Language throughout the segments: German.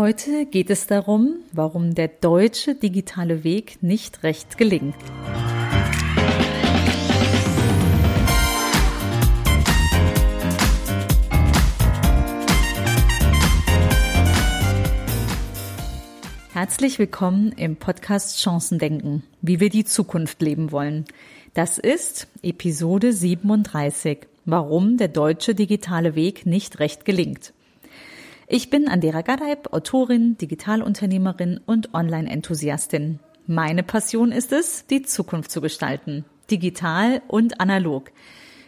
Heute geht es darum, warum der deutsche digitale Weg nicht recht gelingt. Herzlich willkommen im Podcast Chancen denken, wie wir die Zukunft leben wollen. Das ist Episode 37, warum der deutsche digitale Weg nicht recht gelingt. Ich bin Andera Gadeib, Autorin, Digitalunternehmerin und Online-Enthusiastin. Meine Passion ist es, die Zukunft zu gestalten. Digital und analog.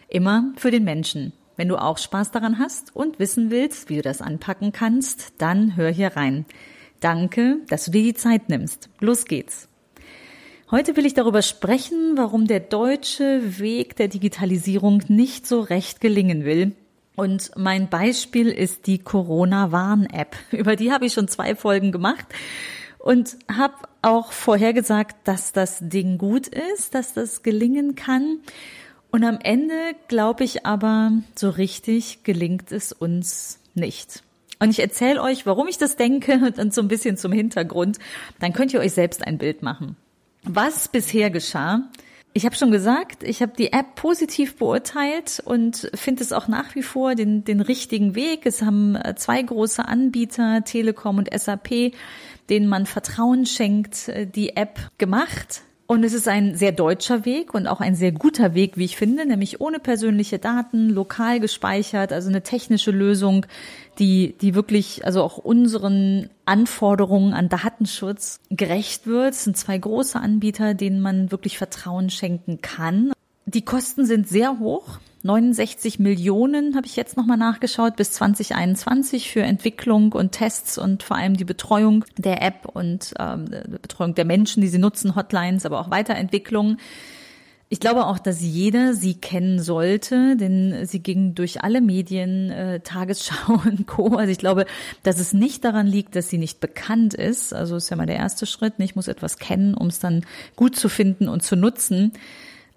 Immer für den Menschen. Wenn du auch Spaß daran hast und wissen willst, wie du das anpacken kannst, dann hör hier rein. Danke, dass du dir die Zeit nimmst. Los geht's. Heute will ich darüber sprechen, warum der deutsche Weg der Digitalisierung nicht so recht gelingen will. Und mein Beispiel ist die Corona-Warn-App. Über die habe ich schon zwei Folgen gemacht und habe auch vorhergesagt, dass das Ding gut ist, dass das gelingen kann. Und am Ende glaube ich aber, so richtig gelingt es uns nicht. Und ich erzähle euch, warum ich das denke und so ein bisschen zum Hintergrund. Dann könnt ihr euch selbst ein Bild machen. Was bisher geschah, ich habe schon gesagt, ich habe die App positiv beurteilt und finde es auch nach wie vor den, den richtigen Weg. Es haben äh, zwei große Anbieter, Telekom und SAP, denen man Vertrauen schenkt, äh, die App gemacht. Und es ist ein sehr deutscher Weg und auch ein sehr guter Weg, wie ich finde, nämlich ohne persönliche Daten, lokal gespeichert, also eine technische Lösung, die, die wirklich, also auch unseren Anforderungen an Datenschutz gerecht wird. Es sind zwei große Anbieter, denen man wirklich Vertrauen schenken kann. Die Kosten sind sehr hoch. 69 Millionen habe ich jetzt nochmal nachgeschaut bis 2021 für Entwicklung und Tests und vor allem die Betreuung der App und ähm, Betreuung der Menschen, die sie nutzen, Hotlines, aber auch Weiterentwicklung. Ich glaube auch, dass jeder sie kennen sollte, denn sie ging durch alle Medien, äh, Tagesschau und Co. Also ich glaube, dass es nicht daran liegt, dass sie nicht bekannt ist. Also ist ja mal der erste Schritt. Ich muss etwas kennen, um es dann gut zu finden und zu nutzen.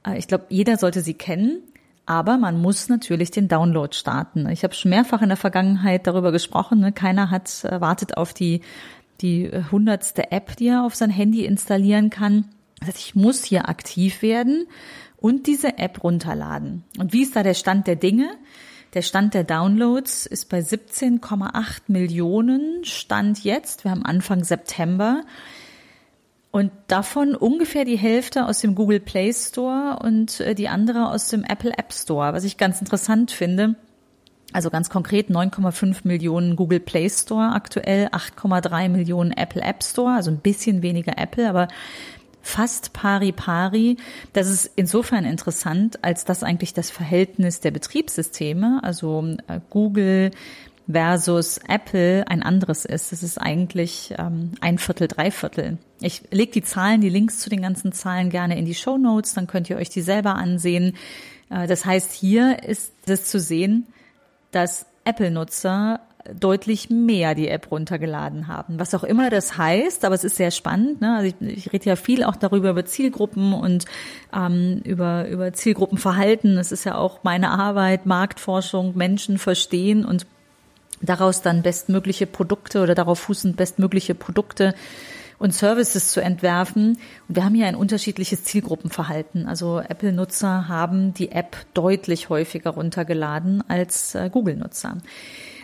Äh, ich glaube, jeder sollte sie kennen. Aber man muss natürlich den Download starten. Ich habe schon mehrfach in der Vergangenheit darüber gesprochen. Ne? Keiner hat äh, wartet auf die die hundertste App, die er auf sein Handy installieren kann. Das heißt, ich muss hier aktiv werden und diese App runterladen. Und wie ist da der Stand der Dinge? Der Stand der Downloads ist bei 17,8 Millionen Stand jetzt. Wir haben Anfang September. Und davon ungefähr die Hälfte aus dem Google Play Store und äh, die andere aus dem Apple App Store, was ich ganz interessant finde. Also ganz konkret 9,5 Millionen Google Play Store aktuell, 8,3 Millionen Apple App Store, also ein bisschen weniger Apple, aber fast pari pari. Das ist insofern interessant, als das eigentlich das Verhältnis der Betriebssysteme, also äh, Google, versus Apple ein anderes ist. Es ist eigentlich ähm, ein Viertel, drei Viertel. Ich lege die Zahlen, die Links zu den ganzen Zahlen gerne in die Show Notes, dann könnt ihr euch die selber ansehen. Äh, das heißt, hier ist es zu sehen, dass Apple-Nutzer deutlich mehr die App runtergeladen haben. Was auch immer das heißt, aber es ist sehr spannend. Ne? Also ich, ich rede ja viel auch darüber über Zielgruppen und ähm, über, über Zielgruppenverhalten. Es ist ja auch meine Arbeit, Marktforschung, Menschen verstehen und daraus dann bestmögliche Produkte oder darauf fußend bestmögliche Produkte und Services zu entwerfen. Und wir haben hier ein unterschiedliches Zielgruppenverhalten. Also Apple-Nutzer haben die App deutlich häufiger runtergeladen als äh, Google-Nutzer.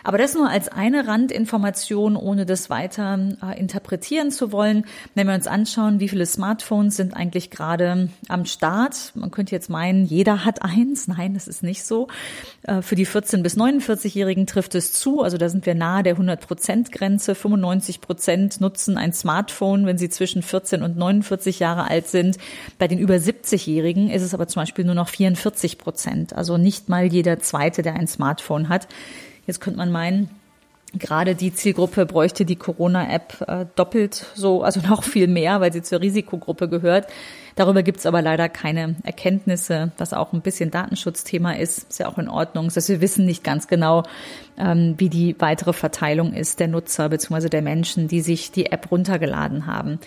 Aber das nur als eine Randinformation, ohne das weiter äh, interpretieren zu wollen. Wenn wir uns anschauen, wie viele Smartphones sind eigentlich gerade am Start. Man könnte jetzt meinen, jeder hat eins. Nein, das ist nicht so. Äh, für die 14- bis 49-Jährigen trifft es zu. Also da sind wir nahe der 100-Prozent-Grenze. 95 Prozent nutzen ein Smartphone, wenn sie zwischen 14 und 49 Jahre alt sind. Bei den über 70-Jährigen ist es aber zum Beispiel nur noch 44 Prozent. Also nicht mal jeder Zweite, der ein Smartphone hat. Jetzt könnte man meinen, gerade die Zielgruppe bräuchte die Corona-App äh, doppelt so, also noch viel mehr, weil sie zur Risikogruppe gehört. Darüber gibt es aber leider keine Erkenntnisse, was auch ein bisschen Datenschutzthema ist. Ist ja auch in Ordnung. Das heißt, wir wissen nicht ganz genau, ähm, wie die weitere Verteilung ist der Nutzer bzw. der Menschen, die sich die App runtergeladen haben.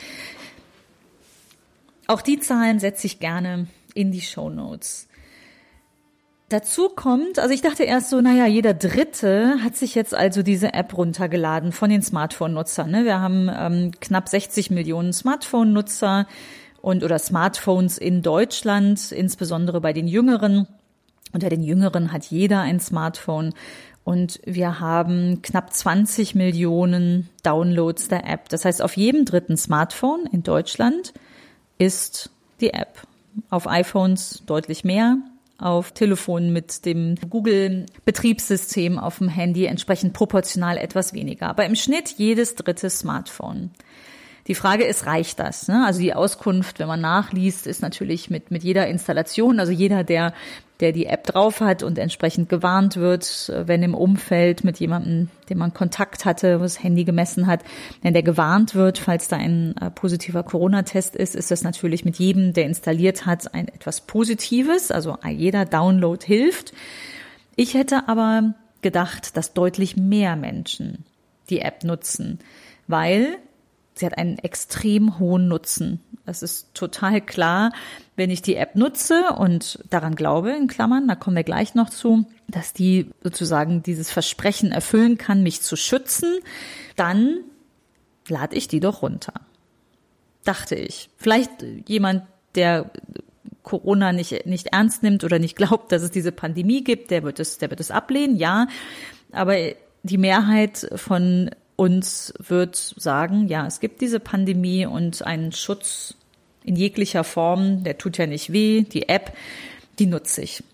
Auch die Zahlen setze ich gerne in die Show Notes. Dazu kommt, also ich dachte erst so, naja, jeder Dritte hat sich jetzt also diese App runtergeladen von den Smartphone-Nutzern. Ne? Wir haben ähm, knapp 60 Millionen Smartphone-Nutzer und oder Smartphones in Deutschland, insbesondere bei den Jüngeren. Unter den Jüngeren hat jeder ein Smartphone. Und wir haben knapp 20 Millionen Downloads der App. Das heißt, auf jedem dritten Smartphone in Deutschland ist die App. Auf iPhones deutlich mehr, auf Telefonen mit dem Google-Betriebssystem auf dem Handy entsprechend proportional etwas weniger. Aber im Schnitt jedes dritte Smartphone. Die Frage ist, reicht das? Ne? Also die Auskunft, wenn man nachliest, ist natürlich mit, mit jeder Installation, also jeder, der, der die App drauf hat und entsprechend gewarnt wird, wenn im Umfeld mit jemandem, dem man Kontakt hatte, das Handy gemessen hat, wenn der gewarnt wird, falls da ein äh, positiver Corona-Test ist, ist das natürlich mit jedem, der installiert hat, ein etwas Positives. Also jeder Download hilft. Ich hätte aber gedacht, dass deutlich mehr Menschen die App nutzen, weil sie hat einen extrem hohen Nutzen. Es ist total klar, wenn ich die App nutze und daran glaube, in Klammern, da kommen wir gleich noch zu, dass die sozusagen dieses Versprechen erfüllen kann, mich zu schützen, dann lade ich die doch runter. Dachte ich. Vielleicht jemand, der Corona nicht, nicht ernst nimmt oder nicht glaubt, dass es diese Pandemie gibt, der wird es, der wird es ablehnen, ja. Aber die Mehrheit von uns wird sagen, ja, es gibt diese Pandemie und einen Schutz in jeglicher Form, der tut ja nicht weh, die App, die nutze ich.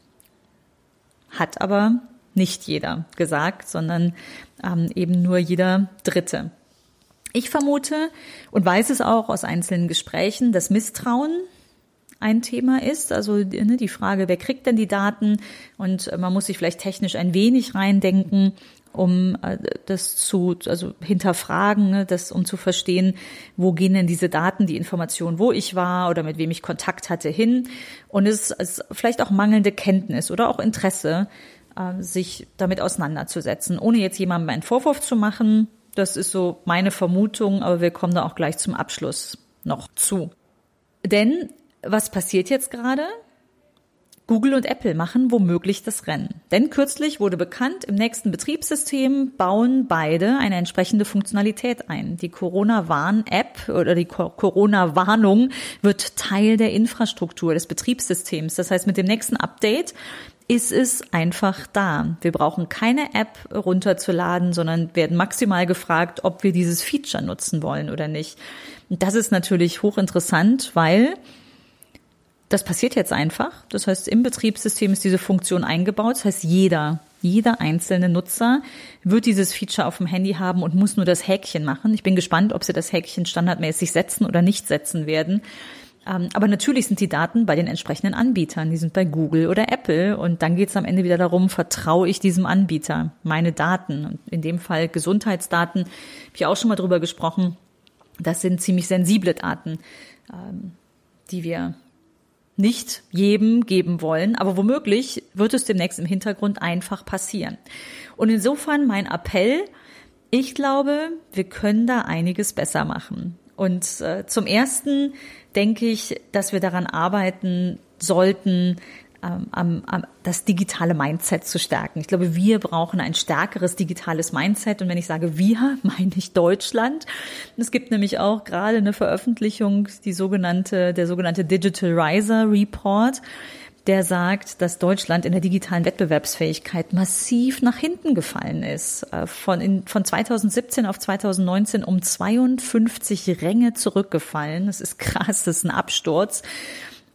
Hat aber nicht jeder gesagt, sondern ähm, eben nur jeder Dritte. Ich vermute und weiß es auch aus einzelnen Gesprächen, dass Misstrauen ein Thema ist. Also ne, die Frage, wer kriegt denn die Daten? Und man muss sich vielleicht technisch ein wenig reindenken um äh, das zu, also hinterfragen, ne, das, um zu verstehen, wo gehen denn diese Daten, die Informationen, wo ich war oder mit wem ich Kontakt hatte, hin. Und es ist vielleicht auch mangelnde Kenntnis oder auch Interesse, äh, sich damit auseinanderzusetzen, ohne jetzt jemandem einen Vorwurf zu machen. Das ist so meine Vermutung, aber wir kommen da auch gleich zum Abschluss noch zu. Denn was passiert jetzt gerade? Google und Apple machen womöglich das Rennen. Denn kürzlich wurde bekannt, im nächsten Betriebssystem bauen beide eine entsprechende Funktionalität ein. Die Corona-Warn-App oder die Corona-Warnung wird Teil der Infrastruktur des Betriebssystems. Das heißt, mit dem nächsten Update ist es einfach da. Wir brauchen keine App runterzuladen, sondern werden maximal gefragt, ob wir dieses Feature nutzen wollen oder nicht. Das ist natürlich hochinteressant, weil das passiert jetzt einfach. Das heißt, im Betriebssystem ist diese Funktion eingebaut. Das heißt, jeder, jeder einzelne Nutzer wird dieses Feature auf dem Handy haben und muss nur das Häkchen machen. Ich bin gespannt, ob sie das Häkchen standardmäßig setzen oder nicht setzen werden. Ähm, aber natürlich sind die Daten bei den entsprechenden Anbietern. Die sind bei Google oder Apple. Und dann geht es am Ende wieder darum, vertraue ich diesem Anbieter meine Daten? Und in dem Fall Gesundheitsdaten, habe ich auch schon mal drüber gesprochen. Das sind ziemlich sensible Daten, ähm, die wir nicht jedem geben wollen, aber womöglich wird es demnächst im Hintergrund einfach passieren. Und insofern mein Appell, ich glaube, wir können da einiges besser machen. Und äh, zum Ersten denke ich, dass wir daran arbeiten sollten, ähm, am, am, das digitale Mindset zu stärken. Ich glaube, wir brauchen ein stärkeres digitales Mindset. Und wenn ich sage wir, meine ich Deutschland. Es gibt nämlich auch gerade eine Veröffentlichung, die sogenannte, der sogenannte Digital Riser Report der sagt, dass Deutschland in der digitalen Wettbewerbsfähigkeit massiv nach hinten gefallen ist. Äh, von, in, von 2017 auf 2019 um 52 Ränge zurückgefallen. Das ist krass, das ist ein Absturz.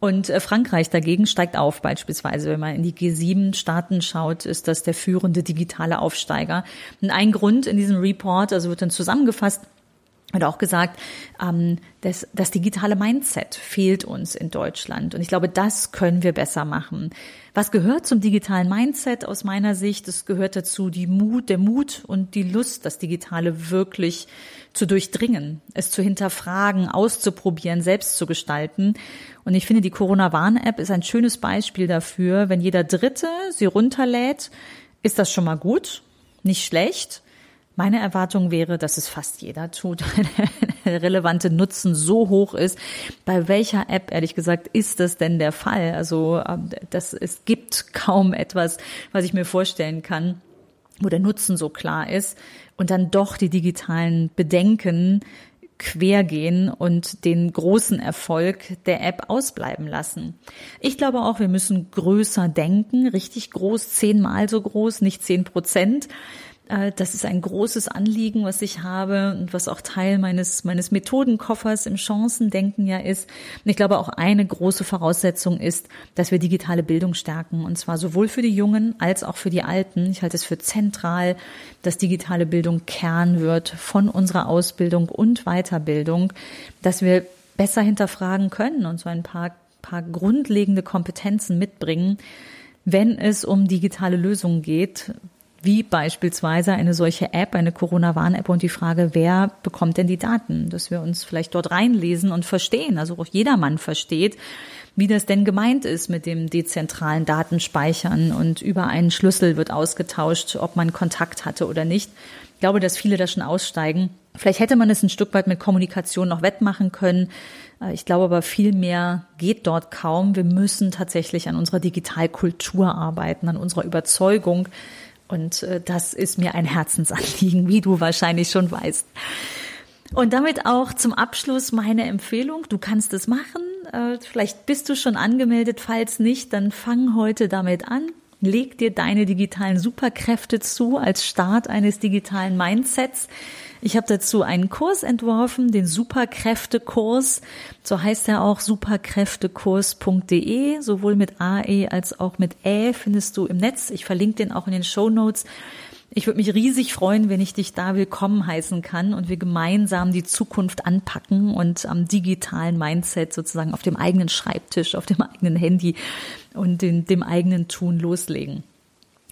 Und äh, Frankreich dagegen steigt auf beispielsweise. Wenn man in die G7-Staaten schaut, ist das der führende digitale Aufsteiger. Und ein Grund in diesem Report, also wird dann zusammengefasst, wird auch gesagt, ähm, das, das digitale Mindset fehlt uns in Deutschland. Und ich glaube, das können wir besser machen. Was gehört zum digitalen Mindset aus meiner Sicht? Es gehört dazu die Mut, der Mut und die Lust, das Digitale wirklich zu durchdringen, es zu hinterfragen, auszuprobieren, selbst zu gestalten. Und ich finde, die Corona-Warn-App ist ein schönes Beispiel dafür. Wenn jeder Dritte sie runterlädt, ist das schon mal gut, nicht schlecht. Meine Erwartung wäre, dass es fast jeder tut, weil der relevante Nutzen so hoch ist. Bei welcher App, ehrlich gesagt, ist das denn der Fall? Also ähm, das, es gibt kaum etwas, was ich mir vorstellen kann, wo der Nutzen so klar ist und dann doch die digitalen Bedenken quergehen und den großen Erfolg der App ausbleiben lassen. Ich glaube auch, wir müssen größer denken, richtig groß, zehnmal so groß, nicht zehn Prozent. Äh, das ist ein großes Anliegen, was ich habe und was auch Teil meines, meines Methodenkoffers im Chancendenken ja ist. Und ich glaube auch eine große Voraussetzung ist, dass wir digitale Bildung stärken. Und zwar sowohl für die Jungen als auch für die Alten. Ich halte es für zentral, dass digitale Bildung Kern wird von unserer Ausbildung und Weiterbildung, dass wir besser hinterfragen können und so ein paar, paar grundlegende Kompetenzen mitbringen, wenn es um digitale Lösungen geht, wie beispielsweise eine solche App, eine Corona-Warn-App und die Frage, wer bekommt denn die Daten, dass wir uns vielleicht dort reinlesen und verstehen, also auch jedermann versteht, wie das denn gemeint ist mit dem dezentralen Datenspeichern und über einen Schlüssel wird ausgetauscht, ob man Kontakt hatte oder nicht. Ich glaube, dass viele da schon aussteigen. Vielleicht hätte man es ein Stück weit mit Kommunikation noch wettmachen können. Äh, ich glaube aber viel mehr geht dort kaum. Wir müssen tatsächlich an unserer Digitalkultur arbeiten, an unserer Überzeugung, und äh, das ist mir ein Herzensanliegen, wie du wahrscheinlich schon weißt. Und damit auch zum Abschluss meine Empfehlung. Du kannst es machen. Äh, vielleicht bist du schon angemeldet. Falls nicht, dann fang heute damit an. Leg dir deine digitalen Superkräfte zu als Start eines digitalen Mindsets. Ich habe dazu einen Kurs entworfen, den Superkräftekurs. So heißt er auch superkräftekurs.de. Sowohl mit AE als auch mit Ä findest du im Netz. Ich verlinke den auch in den Show Notes. Ich würde mich riesig freuen, wenn ich dich da willkommen heißen kann und wir gemeinsam die Zukunft anpacken und am digitalen Mindset sozusagen auf dem eigenen Schreibtisch, auf dem eigenen Handy und dem, dem eigenen Tun loslegen.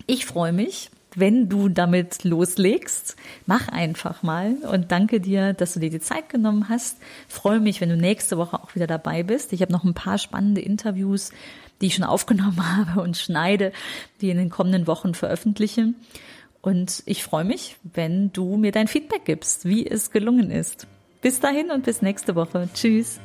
Ich freue mich wenn du damit loslegst. Mach einfach mal und danke dir, dass du dir die Zeit genommen hast. Freue mich, wenn du nächste Woche auch wieder dabei bist. Ich habe noch ein paar spannende Interviews, die ich schon aufgenommen habe und schneide, die in den kommenden Wochen veröffentliche. Und ich freue mich, wenn du mir dein Feedback gibst, wie es gelungen ist. Bis dahin und bis nächste Woche. Tschüss.